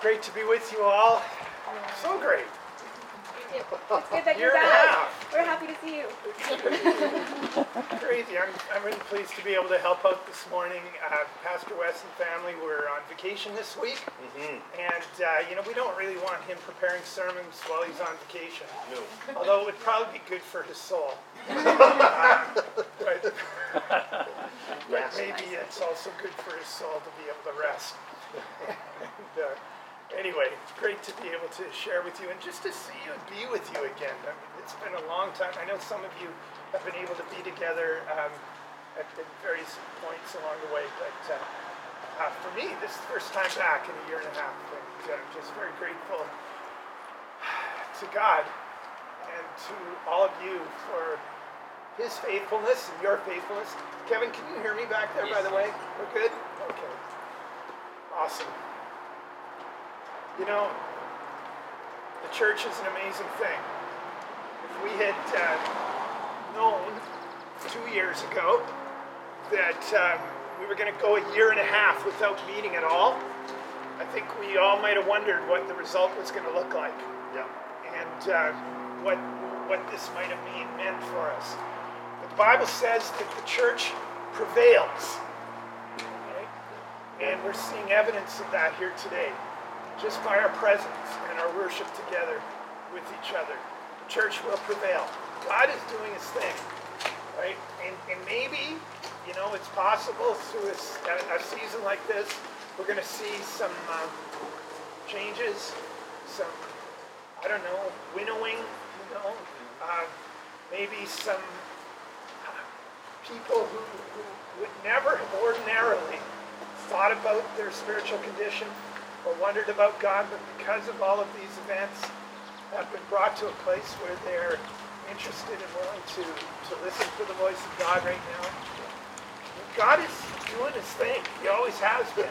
Great to be with you all. So great. It's good that you're and a back. half. We're happy to see you. Crazy. I'm, I'm really pleased to be able to help out this morning. Uh, Pastor Wes and family were on vacation this week. And, uh, you know, we don't really want him preparing sermons while he's on vacation. No. Although it would probably be good for his soul. Um, but, but maybe it's also good for his soul to be able to rest. and, uh, anyway, it's great to be able to share with you and just to see you and be with you again. I mean, it's been a long time. I know some of you have been able to be together um, at, at various points along the way, but uh, uh, for me, this is the first time back in a year and a half. And uh, I'm just very grateful to God and to all of you for his faithfulness and your faithfulness. Kevin, can you hear me back there, by the way? We're good? Okay. Awesome. You know, the church is an amazing thing. If we had uh, known two years ago that um, we were going to go a year and a half without meeting at all, I think we all might have wondered what the result was going to look like Yeah. and uh, what what this might have mean meant for us. But the Bible says that the church prevails, okay? and we're seeing evidence of that here today, just by our presence and our worship together with each other. The church will prevail. God is doing His thing, right? And, and maybe, you know, it's possible through a season like this, we're going to see some um, changes, some I don't know, winnowing, you know, uh, maybe some uh, people who, who would never have ordinarily thought about their spiritual condition or wondered about God, but because of all of these events, have been brought to a place where they're interested and willing to, to listen for the voice of God right now. God is doing his thing. He always has been.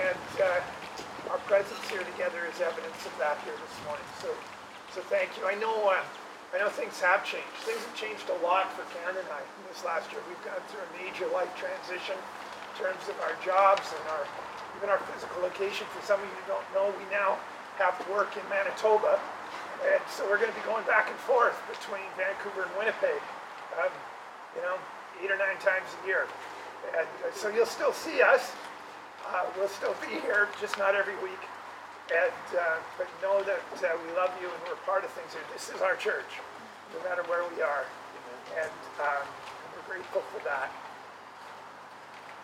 And uh, our presence here together is evidence of that here this morning. So, so thank you. I know, uh, I know things have changed. Things have changed a lot for Karen and I this last year. We've gone through a major life transition in terms of our jobs and our even our physical location. For some of you who don't know, we now have work in Manitoba, and so we're going to be going back and forth between Vancouver and Winnipeg. Um, you know, eight or nine times a year. And uh, so you'll still see us. Uh, we'll still be here, just not every week. And, uh, but know that uh, we love you and we're part of things here. This is our church, no matter where we are. And um, we're grateful for that.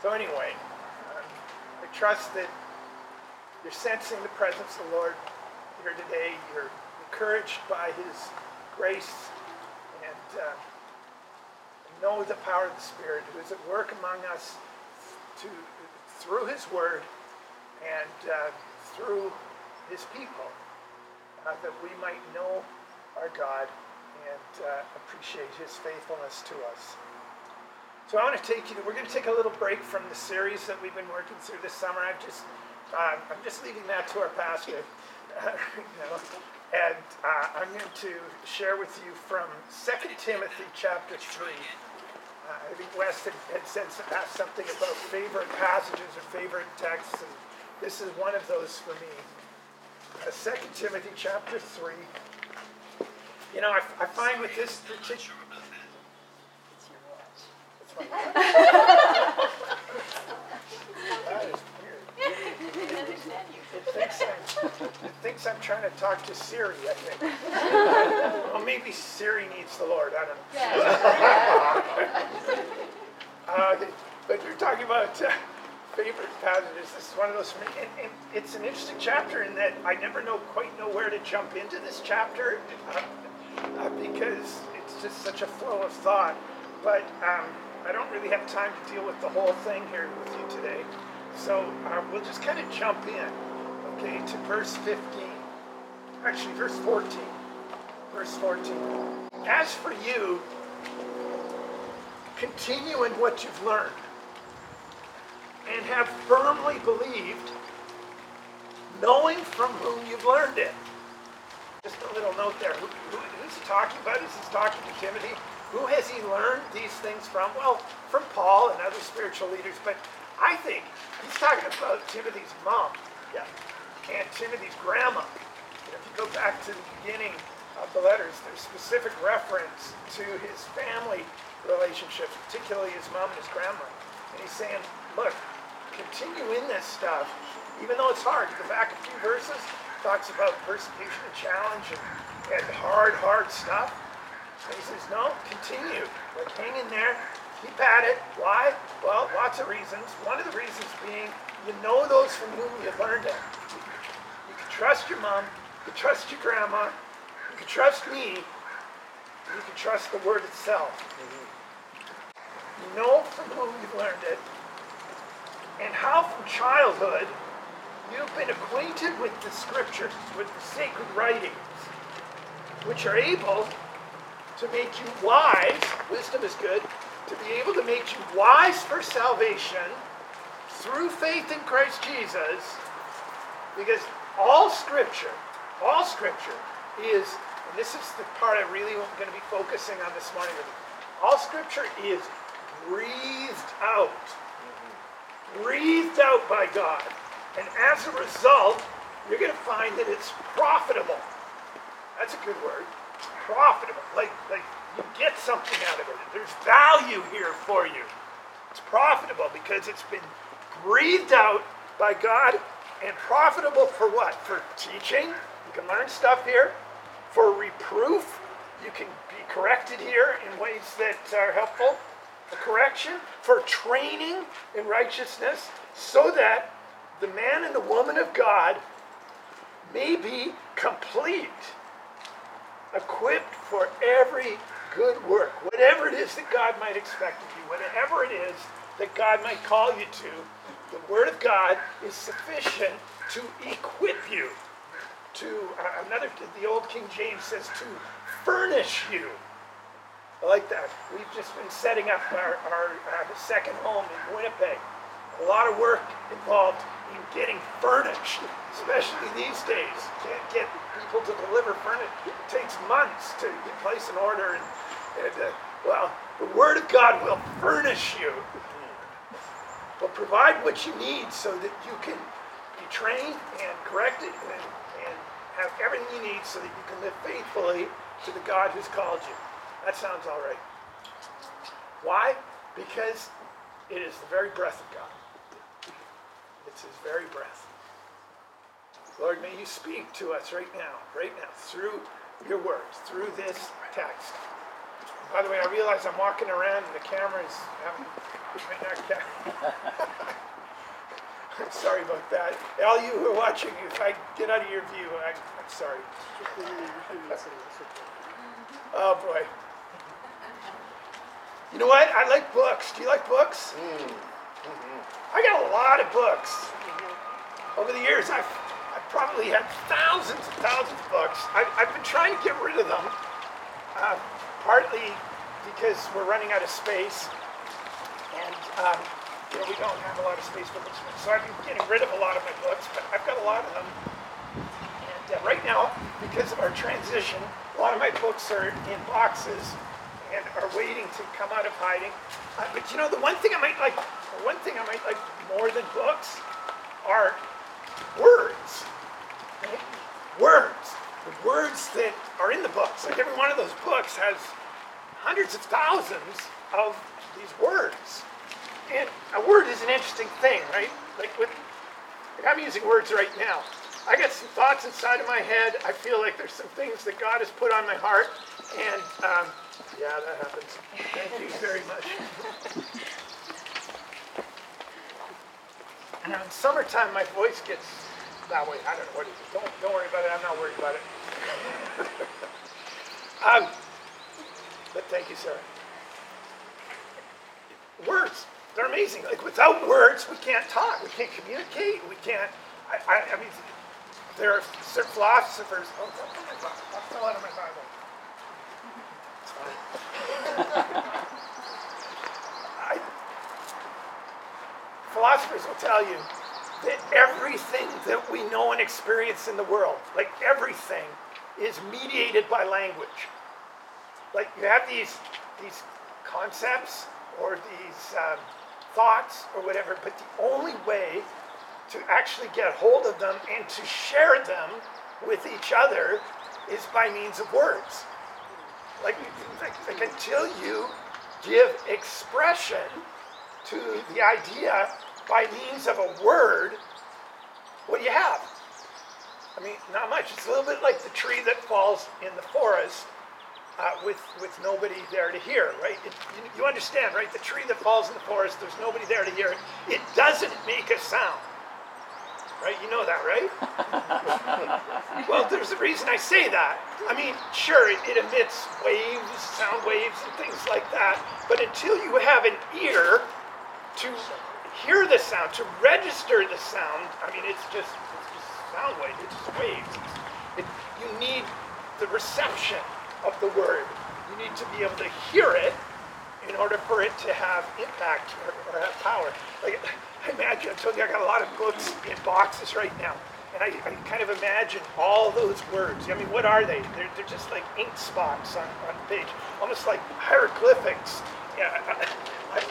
So anyway, trust that you're sensing the presence of the Lord here today. You're encouraged by His grace and uh, know the power of the Spirit who is at work among us to, through His Word and uh, through His people, uh, that we might know our God and uh, appreciate His faithfulness to us. So I want to take you. We're going to take a little break from the series that we've been working through this summer. I'm just, uh, I'm just leaving that to our pastor, you know, and uh, I'm going to share with you from 2 Timothy chapter three. Uh, I think Wes had, said something about favorite passages or favorite texts, and this is one of those for me. Uh, 2 Timothy chapter 3. You know, I, I find with this particular. It's my watch. That is weird. It thinks I'm, it thinks I'm trying to talk to Siri, I think. Well, maybe Siri needs the Lord, I don't know. Uh, but you're talking about uh, favorite passages. This is one of those for me, and, and it's an interesting chapter in that I never know quite know where to jump into this chapter uh, uh, because it's just such a flow of thought. But um, I don't really have time to deal with the whole thing here with you today, so uh, we'll just kind of jump in, okay, to verse 15. Actually, verse 14. Verse 14. As for you, continue in what you've learned and have firmly believed, knowing from whom you've learned it. Just a little note there. Who, who, who's he talking about? Is he talking to Timothy? Who has he learned these things from? Well, from Paul and other spiritual leaders, but I think he's talking about Timothy's mom. Yeah. And Timothy's grandma. You go back to the beginning of the letters, there's specific reference to his family relationships, particularly his mom and his grandma. And he's saying, look, continue in this stuff, even though it's hard. Go back a few verses, talks about persecution and challenge and, and hard, hard stuff. And he says, no, continue. Like, hang in there. Keep at it. Why? Well, lots of reasons. One of the reasons being you know those from whom you've learned it. You can trust your mom. You can trust your grandma. You can trust me. You can trust the word itself. You know from whom you've learned it. And how from childhood you've been acquainted with the scriptures, with the sacred writings, which are able to make you wise. Wisdom is good. To be able to make you wise for salvation through faith in Christ Jesus. Because all scripture, all scripture is, and this is the part I really am going to be focusing on this morning. All scripture is breathed out. Breathed out by God. And as a result, you're going to find that it's profitable. That's a good word. Profitable. Like, like you get something out of it. There's value here for you. It's profitable because it's been breathed out by God and profitable for what? For teaching. You can learn stuff here. For reproof. You can be corrected here in ways that are helpful. For correction. For training in righteousness. So that the man and the woman of God may be complete, equipped for every good work, whatever it is that God might expect of you, whatever it is that God might call you to, the Word of God is sufficient to equip you. To uh, another, the old King James says to furnish you. I like that. We've just been setting up our, our uh, second home in Winnipeg. A lot of work involved in getting furnished, especially these days. Can't get people to deliver furniture. It takes months to place an order. And, and uh, well, the Word of God will furnish you, will provide what you need so that you can be trained and corrected and, and have everything you need so that you can live faithfully to the God who's called you. That sounds all right. Why? Because it is the very breath of God. It's his very breath. Lord, may you speak to us right now, right now, through your words, through this text. By the way, I realize I'm walking around and the camera is having might not ca- I'm sorry about that. All you who are watching, if I get out of your view, I, I'm sorry. Oh boy. You know what? I like books. Do you like books? I got a lot of books. Over the years, I've, I've probably had thousands and thousands of books. I've, I've been trying to get rid of them, uh, partly because we're running out of space, and um, know, we don't have a lot of space for books. So I've been getting rid of a lot of my books, but I've got a lot of them. And uh, right now, because of our transition, a lot of my books are in boxes and are waiting to come out of hiding. Uh, but you know, the one thing I might like, the one thing I might like more than books are words. Words. The words that are in the books. Like every one of those books has hundreds of thousands of these words. And a word is an interesting thing, right? Like with, like I'm using words right now. I got some thoughts inside of my head. I feel like there's some things that God has put on my heart, and um, yeah, that happens. Thank you very much. Now, in summertime, my voice gets that way. I don't know what it is. Don't, don't worry about it. I'm not worried about it. um, but thank you, Sarah. Words, they're amazing. Like without words, we can't talk. We can't communicate. We can't. I, I, I mean, there are certain philosophers. Oh, out of my Bible. I, philosophers will tell you that everything that we know and experience in the world, like everything, is mediated by language. Like you have these these concepts or these um, thoughts or whatever, but the only way to actually get hold of them and to share them with each other is by means of words. Like, like, like until you give expression to the idea by means of a word, what do you have? I mean, not much. It's a little bit like the tree that falls in the forest uh, with, with nobody there to hear, right? It, you, you understand, right? The tree that falls in the forest, there's nobody there to hear it. It doesn't make a sound, right? You know that, right? well, there's a reason I say that. I mean, sure, it, it emits waves, sound waves, and things like that, but until you have an ear to hear the sound, to register the sound, I mean, it's just, it's just sound waves, it's just waves. It, you need the reception of the word. You need to be able to hear it in order for it to have impact or, or have power. Like, I imagine, I told you I got a lot of books in boxes right now. And I, I kind of imagine all those words. I mean, what are they? They're, they're just like ink spots on, on page, almost like hieroglyphics. Yeah,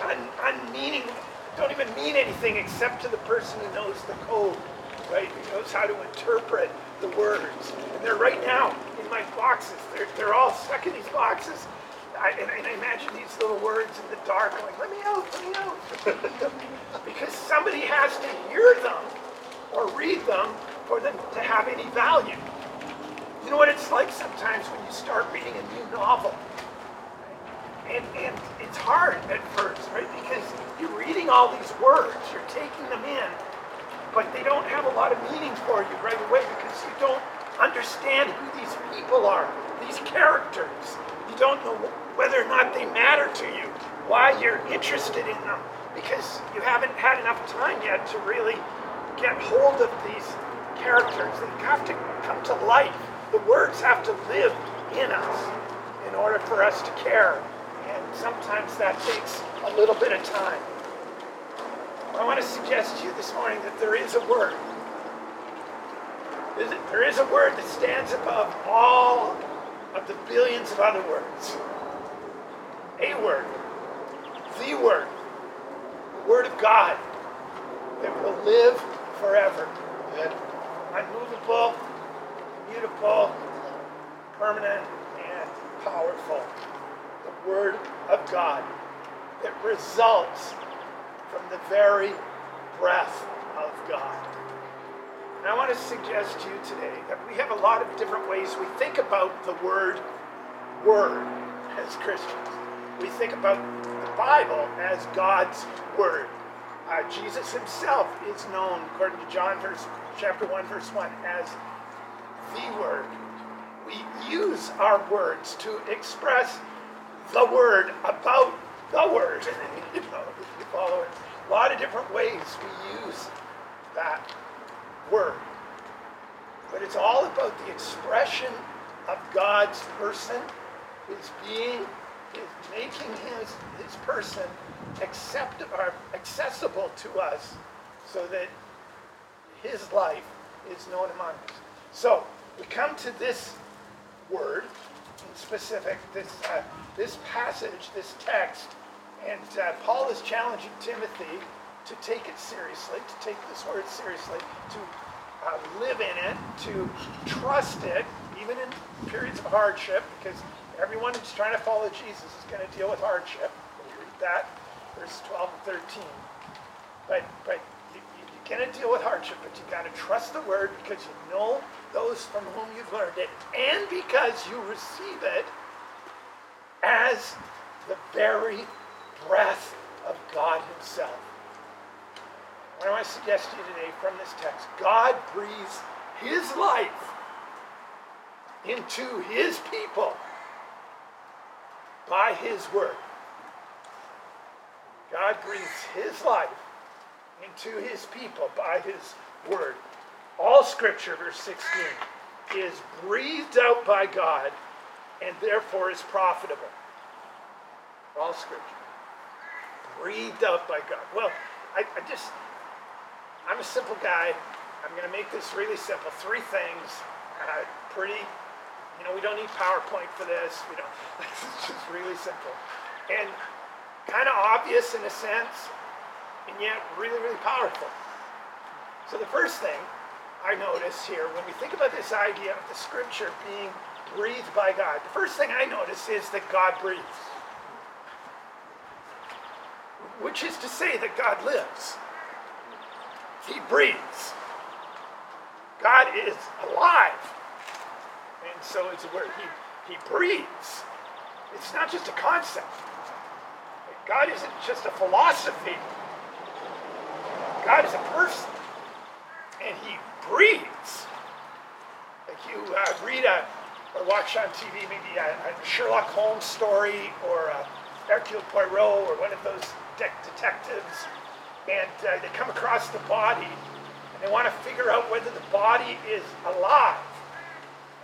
un, unmeaning, don't even mean anything except to the person who knows the code, right? Who knows how to interpret the words. And they're right now my boxes. They're, they're all stuck in these boxes. I, and, and I imagine these little words in the dark going, let me out, let me out. because somebody has to hear them or read them for them to have any value. You know what it's like sometimes when you start reading a new novel? And, and it's hard at first, right? Because you're reading all these words, you're taking them in, but they don't have a lot of meaning for you right away because you don't understand who these people are, these characters. You don't know whether or not they matter to you, why you're interested in them, because you haven't had enough time yet to really get hold of these characters. They have to come to life. The words have to live in us in order for us to care. And sometimes that takes a little bit of time. I want to suggest to you this morning that there is a word. There is a word that stands above all of the billions of other words. A word. The word. The word of God that will live forever. Unmovable, immutable, permanent, and powerful. The word of God that results from the very breath of God. And I want to suggest to you today that we have a lot of different ways we think about the word word as Christians. We think about the Bible as God's word. Uh, Jesus himself is known, according to John verse, chapter 1, verse 1, as the word. We use our words to express the word about the word. you know, you follow it. A lot of different ways we use that word. But it's all about the expression of God's person, his being, his making his, his person accept, or accessible to us so that his life is known among us. So we come to this word in specific, this, uh, this passage, this text, and uh, Paul is challenging Timothy to take it seriously, to take this word seriously, to uh, live in it, to trust it, even in periods of hardship, because everyone who's trying to follow Jesus is going to deal with hardship. We read that, verses 12 and 13. But, but you, you're going to deal with hardship, but you've got to trust the word because you know those from whom you've learned it, and because you receive it as the very breath of God Himself. What I want to suggest to you today from this text God breathes His life into His people by His word. God breathes His life into His people by His word. All scripture, verse 16, is breathed out by God and therefore is profitable. All scripture. Breathed out by God. Well, I, I just, I'm a simple guy. I'm going to make this really simple. Three things. Uh, pretty, you know, we don't need PowerPoint for this. We don't, it's just really simple. And kind of obvious in a sense, and yet really, really powerful. So the first thing I notice here, when we think about this idea of the scripture being breathed by God, the first thing I notice is that God breathes. Which is to say that God lives. He breathes. God is alive. And so it's a word. He, he breathes. It's not just a concept. God isn't just a philosophy. God is a person. And he breathes. Like you uh, read a, or watch on TV maybe a, a Sherlock Holmes story or a Hercule Poirot or one of those de- detectives, and uh, they come across the body and they want to figure out whether the body is alive.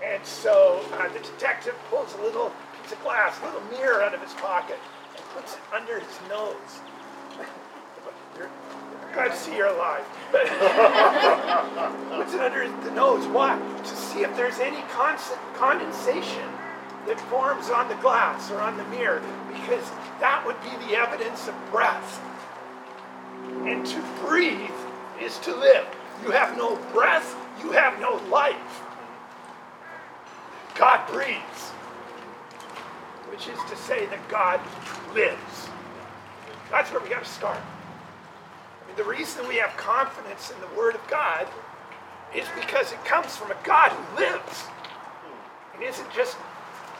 And so uh, the detective pulls a little piece of glass, a little mirror out of his pocket, and puts it under his nose. You're- glad to see you're alive. Puts it under the nose. Why? To see if there's any condensation that forms on the glass or on the mirror, because that would be the evidence of breath. And to breathe is to live. You have no breath, you have no life. God breathes, which is to say that God lives. That's where we got to start. I mean, the reason we have confidence in the Word of God is because it comes from a God who lives. It isn't just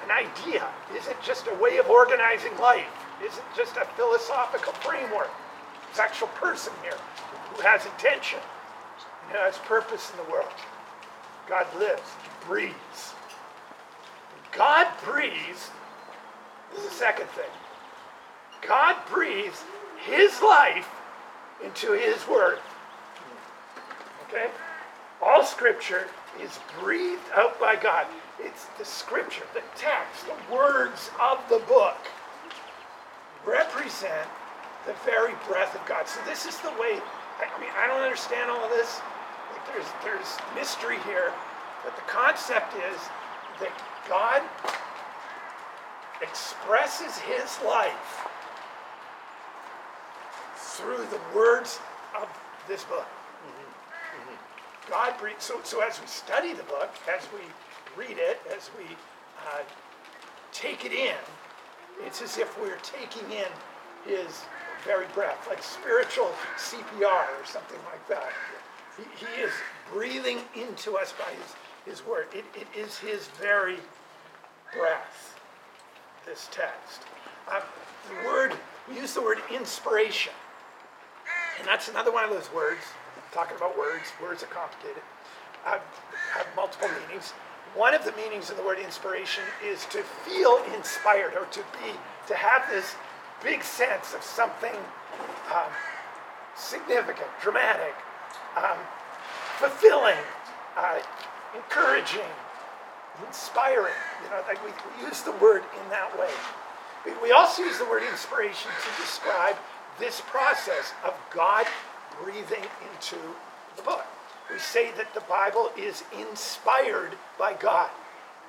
an idea, it isn't just a way of organizing life, it isn't just a philosophical framework. An actual person here who has intention and has purpose in the world. God lives, He breathes. God breathes, this is the second thing. God breathes His life into His Word. Okay? All Scripture is breathed out by God. It's the Scripture, the text, the words of the book represent the very breath of God. So this is the way. I, mean, I don't understand all this. Like there's there's mystery here, but the concept is that God expresses His life through the words of this book. God breathes. So, so as we study the book, as we read it, as we uh, take it in, it's as if we're taking in His very breath, like spiritual CPR or something like that. He, he is breathing into us by His, his word. It, it is His very breath, this text. Um, the word, we use the word inspiration. And that's another one of those words, talking about words, words are complicated, uh, have multiple meanings. One of the meanings of the word inspiration is to feel inspired or to be, to have this big sense of something um, significant, dramatic, um, fulfilling, uh, encouraging, inspiring. You know, like we, we use the word in that way. We, we also use the word inspiration to describe this process of God breathing into the book. We say that the Bible is inspired by God.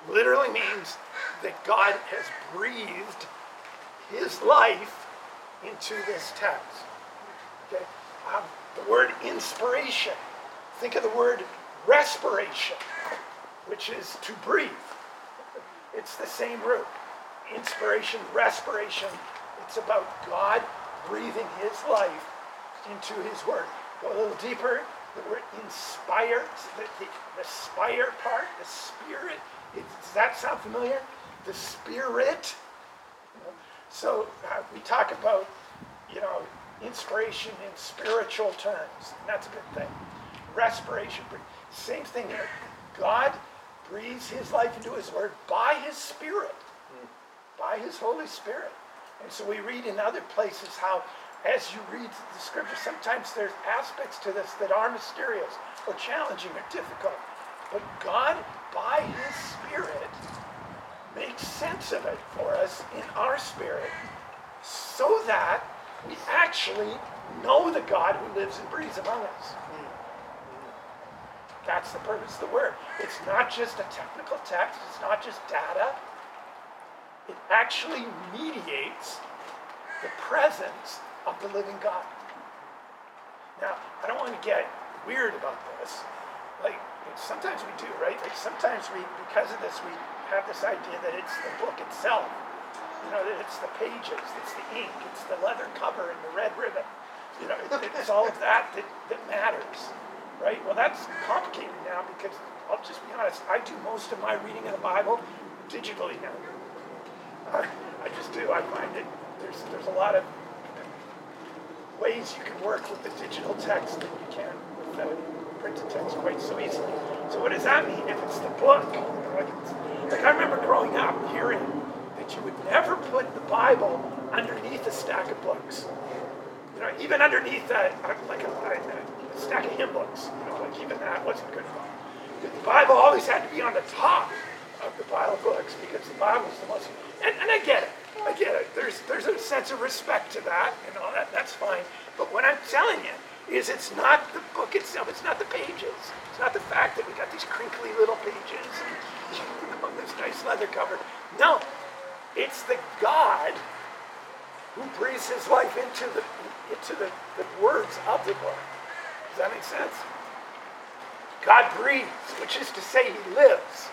Literally means that God has breathed his life into this text. Okay? Um, the word inspiration. Think of the word respiration, which is to breathe. It's the same root. Inspiration, respiration. It's about God breathing his life into his word. Go a little deeper. The word inspire, the, the, the spire part, the spirit. It, does that sound familiar? The spirit. So uh, we talk about, you know, inspiration in spiritual terms. That's a good thing. Respiration. Same thing here. God breathes his life into his word by his spirit, by his Holy Spirit. And so we read in other places how, as you read the scripture, sometimes there's aspects to this that are mysterious or challenging or difficult. But God, by his spirit, makes sense of it for us in our spirit so that we actually know the God who lives and breathes among us. Mm-hmm. That's the purpose of the word. It's not just a technical text, it's not just data. It actually mediates the presence of the living God. Now, I don't want to get weird about this. Like sometimes we do, right? Like sometimes we, because of this, we have this idea that it's the book itself. You know, that it's the pages, it's the ink, it's the leather cover and the red ribbon. You know, it, it's all of that, that that matters, right? Well, that's complicated now because I'll just be honest. I do most of my reading of the Bible digitally now. I, I just do. I find it there's there's a lot of ways you can work with the digital text that you can with the printed text quite so easily. So what does that mean if it's the book? Like, I remember growing up hearing that you would never put the Bible underneath a stack of books. You know, even underneath a, like a, a, a stack of hymn books. You know, like even that wasn't good enough. The Bible always had to be on the top of the pile of books because the Bible is the most. And, and I get it. I get it. There's there's a sense of respect to that and all that. That's fine. But what I'm telling you is, it's not the book itself. It's not the pages. It's not the fact that we got these crinkly little pages know, this nice leather cover. No, it's the God who breathes His life into the into the, the words of the book. Does that make sense? God breathes, which is to say, He lives.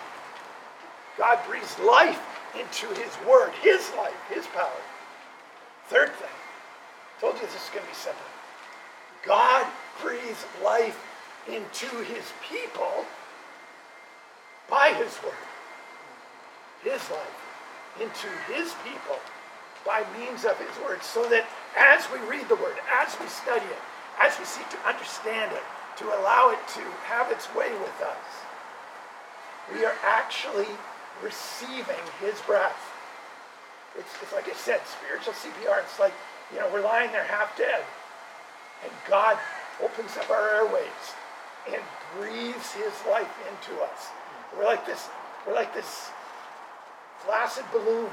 God breathes life into His Word, His life, His power. Third thing, I told you this is going to be simple. God breathes life into His people by His Word. His life into His people by means of His Word, so that as we read the Word, as we study it, as we seek to understand it, to allow it to have its way with us, we are actually receiving his breath. It's, it's like I said, spiritual CPR. It's like, you know, we're lying there half dead. And God opens up our airways and breathes his life into us. We're like this, we're like this flaccid balloon.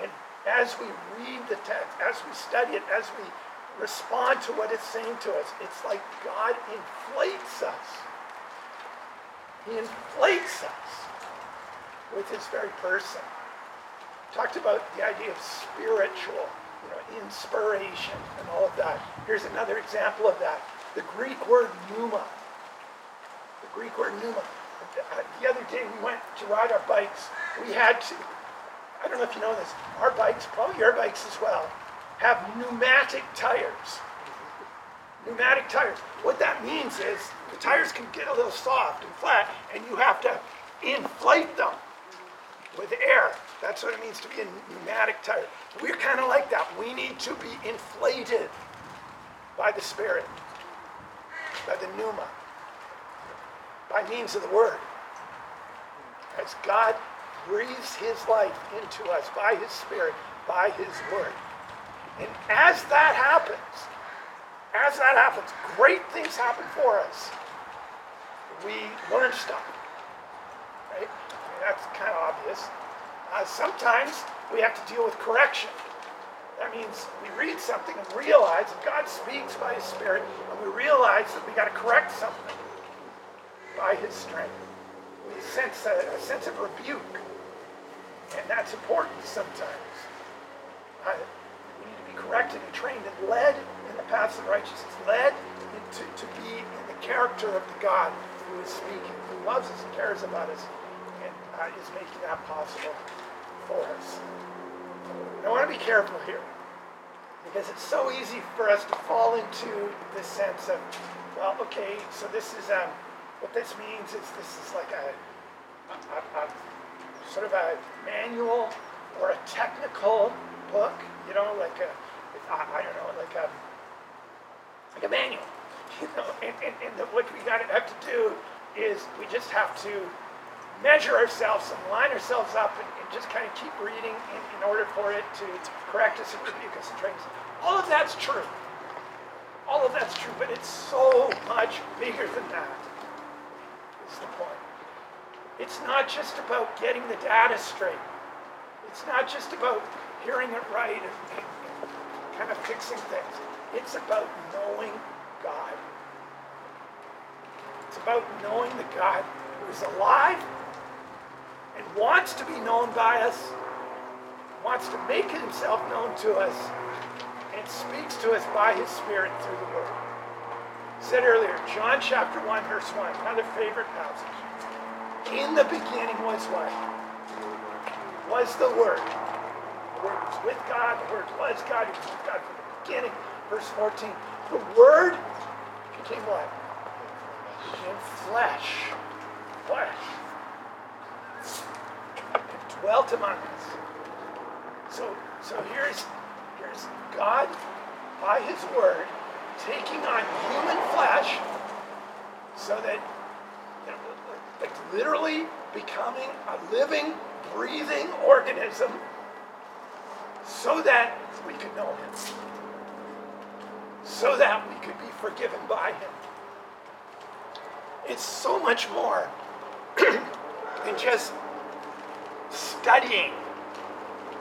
And as we read the text, as we study it, as we respond to what it's saying to us, it's like God inflates us. He inflates us with his very person. Talked about the idea of spiritual, inspiration and all of that. Here's another example of that. The Greek word pneuma. The Greek word pneuma. The other day we went to ride our bikes. We had to, I don't know if you know this, our bikes, probably your bikes as well, have pneumatic tires. Pneumatic tires. What that means is the tires can get a little soft and flat, and you have to inflate them with air. That's what it means to be a pneumatic tire. We're kind of like that. We need to be inflated by the Spirit, by the pneuma, by means of the Word. As God breathes His life into us by His Spirit, by His Word. And as that happens, as that happens, great things happen for us. We learn stuff? That's kind of obvious. Uh, sometimes we have to deal with correction. That means we read something and realize that God speaks by His Spirit, and we realize that we got to correct something by His strength. We sense a, a sense of rebuke, and that's important sometimes. Uh, we need to be corrected and trained and led in the paths of righteousness, led into, to be in the character of the God who is speaking, who loves us and cares about us uh, is making that possible for us. I want to be careful here because it's so easy for us to fall into this sense of, well, okay, so this is um, what this means is this is like a, a, a, a sort of a manual or a technical book, you know, like a I, I don't know, like a like a manual, you know, and, and, and the, what we got to have to do is we just have to measure ourselves and line ourselves up and, and just kind of keep reading in, in order for it to, correct us and rebuke us and train us. All of that's true. All of that's true, but it's so much bigger than that, is the point. It's not just about getting the data straight. It's not just about hearing it right and, and kind of fixing things. It's about knowing God. It's about knowing the God who is alive and wants to be known by us, wants to make himself known to us, and speaks to us by his Spirit through the Word. said earlier, John chapter 1, verse 1, another favorite passage. In the beginning was what? Was the Word. The Word was with God, the Word was God, He was with God from the beginning. Verse 14. The Word became what? Became. Flesh. So, so here's, here's God by His Word taking on human flesh so that, you know, like literally becoming a living, breathing organism so that we could know Him, so that we could be forgiven by Him. It's so much more than just studying.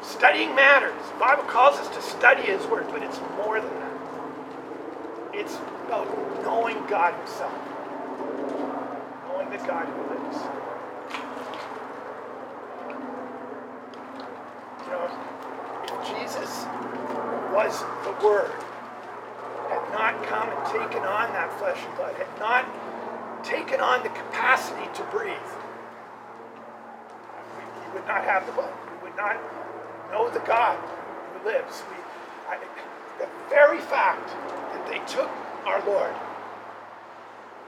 Studying matters. The Bible calls us to study His Word, but it's more than that. It's about knowing God Himself, knowing the God who lives. You know, if Jesus was the Word, had not come and taken on that flesh and blood, had not taken on the capacity to breathe, would not have the blood. We would not know the God who lives. We, I, the very fact that they took our Lord,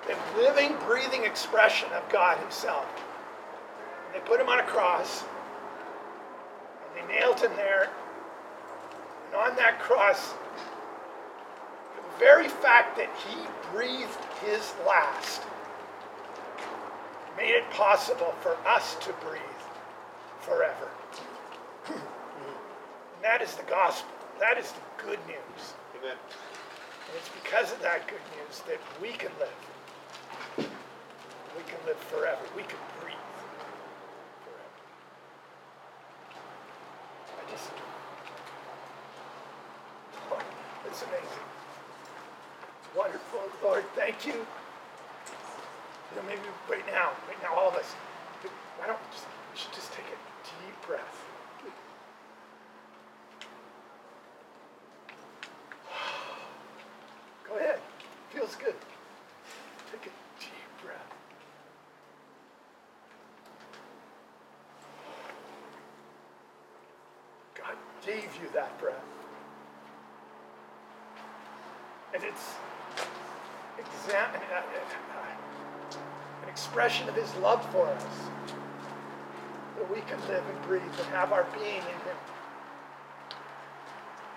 the living, breathing expression of God Himself, and they put Him on a cross, and they nailed Him there, and on that cross, the very fact that He breathed His last made it possible for us to breathe forever. and that is the gospel. That is the good news. Amen. And it's because of that good news that we can live. We can live forever. We can breathe forever. I just, Lord, it's amazing. It's wonderful. Lord, thank you. You know, maybe right now, right now, all of us, why don't we just, we should just take a deep breath. Go ahead. Feels good. Take a deep breath. God gave you that breath. And it's exam- uh, uh, an expression of his love for us. That we can live and breathe and have our being in him.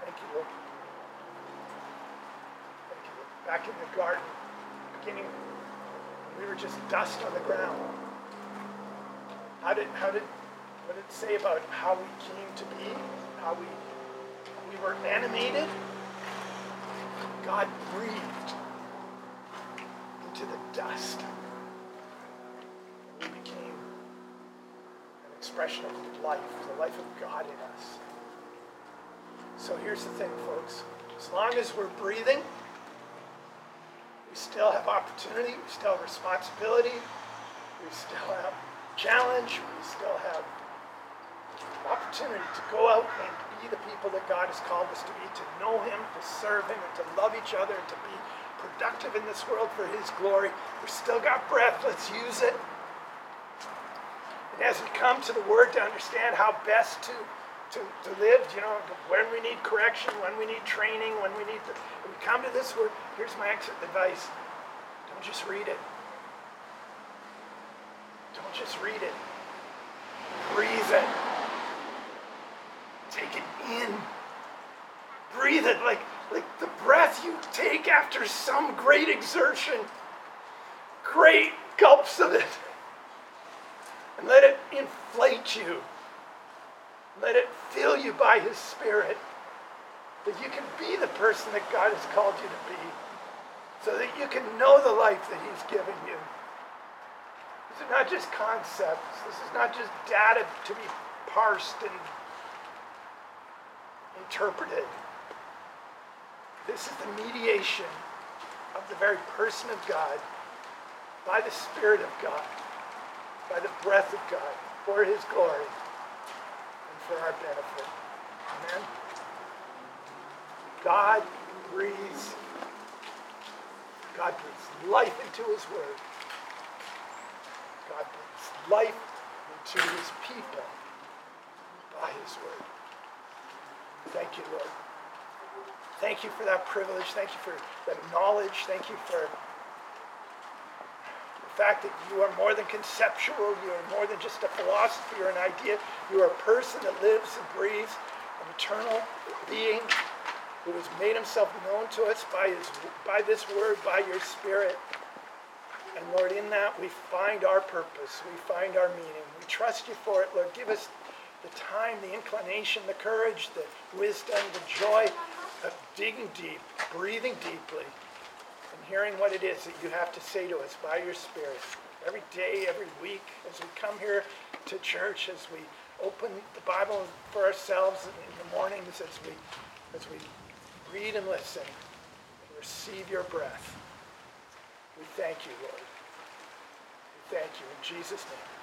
Thank you, Lord. Thank you, Lord. Back in the garden, beginning, we were just dust on the ground. How did, how did, what did it say about how we came to be? How we, we were animated? God breathed into the dust. Expression of life, the life of God in us. So here's the thing, folks. As long as we're breathing, we still have opportunity, we still have responsibility, we still have challenge, we still have opportunity to go out and be the people that God has called us to be, to know Him, to serve Him, and to love each other, and to be productive in this world for His glory. We've still got breath, let's use it. As we come to the Word to understand how best to, to, to live, you know, when we need correction, when we need training, when we need to, when we come to this Word, here's my advice. Don't just read it. Don't just read it. Breathe it. Take it in. Breathe it like, like the breath you take after some great exertion. Great gulps of it. And let it inflate you. Let it fill you by His Spirit. That you can be the person that God has called you to be. So that you can know the life that He's given you. These are not just concepts. This is not just data to be parsed and interpreted. This is the mediation of the very person of God by the Spirit of God, by the breath of God, for His glory and for our benefit. Amen. God breathes. God breathes life into his word. God brings life into his people by his word. Thank you, Lord. Thank you for that privilege. Thank you for that knowledge. Thank you for fact that you are more than conceptual. You are more than just a philosophy or an idea. You are a person that lives and breathes, an eternal being who has made himself known to us by, his, by this word, by your spirit. And Lord, in that we find our purpose, we find our meaning. We trust you for it, Lord. Give us the time, the inclination, the courage, the wisdom, the joy of digging deep, breathing deeply, hearing what it is that you have to say to us by your Spirit. Every day, every week, as we come here to church, as we open the Bible for ourselves in the mornings, as we, as we read and listen and receive your breath. We thank you, Lord. We thank you in Jesus' name.